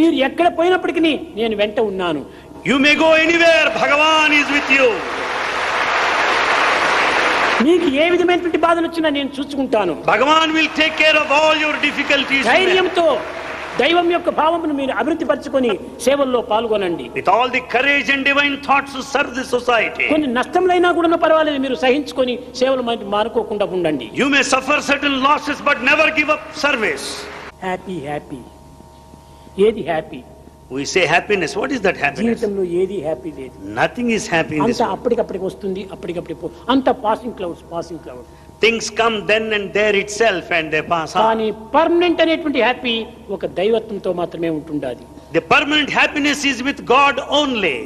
మీరు ఎక్కడ పోయినప్పటికీ నేను వెంట ఉన్నాను. You may go anywhere Bhagwan is with you మీకు ఏ విధమైనటువంటి బాధలు వచ్చినా నేను చూసుకుంటాను. Bhagwan will take care of all your difficulties ధైర్యంతో దైవం యొక్క భావమును మీరు అభివృద్ధి పరచుకొని సేవల్లో పాల్గొనండి. With all the courage and divine thoughts serve the society కొన్ని నష్టములైనా కూడా పర్వాలేదు మీరు సహించుకొని సేవలు మార్కోకుండా ఉండండి. You may suffer certain losses but never give up service happy happy ఏది happy We say happiness. What is that happiness? జీవితంలో ఏది హ్యాపీ లేదు Nothing is happy in this అంత. అప్పటికప్పటికి వస్తుంది అప్పటికప్పటికి పో అంత passing clouds passing cloud Things come then and there itself and they pass on. కానీ పర్మనెంట్ అనేటువంటి హ్యాపీ ఒక దైవత్వంతో మాత్రమే ఉంటుండాలి The permanent happiness is with God only.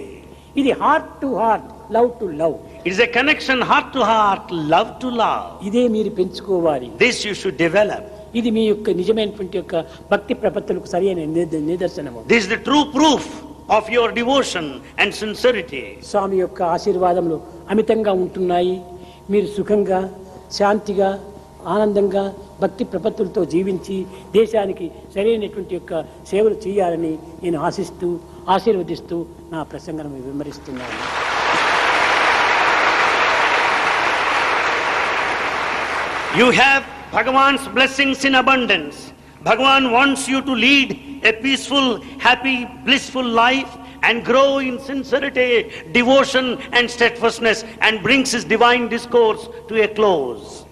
ఇది heart to heart love to love It is a connection heart to heart, love to love. ఇదే మీరు పెంచుకోవాలి This you should develop. ఇది మీ యొక్క నిజమైనటువంటి యొక్క భక్తి ప్రపత్తులకు సరైన నిద- నిదర్శనము. Is the true proof of your devotion and sincerity. స్వామి యొక్క ఆశీర్వాదములు అమితంగా ఉంటున్నాయి. మీరు సుఖంగా శాంతిగా ఆనందంగా భక్తి ప్రపత్తులతో జీవించి దేశానికి సరైనటువంటి యొక్క సేవలు చేయాలని నేను ఆశిస్తూ ఆశీర్వదిస్తూ నా ప్రసంగం విమరిస్తున్నాను You have Bhagavan's blessings in abundance. Bhagavan wants you to lead a peaceful, happy, blissful life and grow in sincerity, devotion and steadfastness and brings his divine discourse to a close.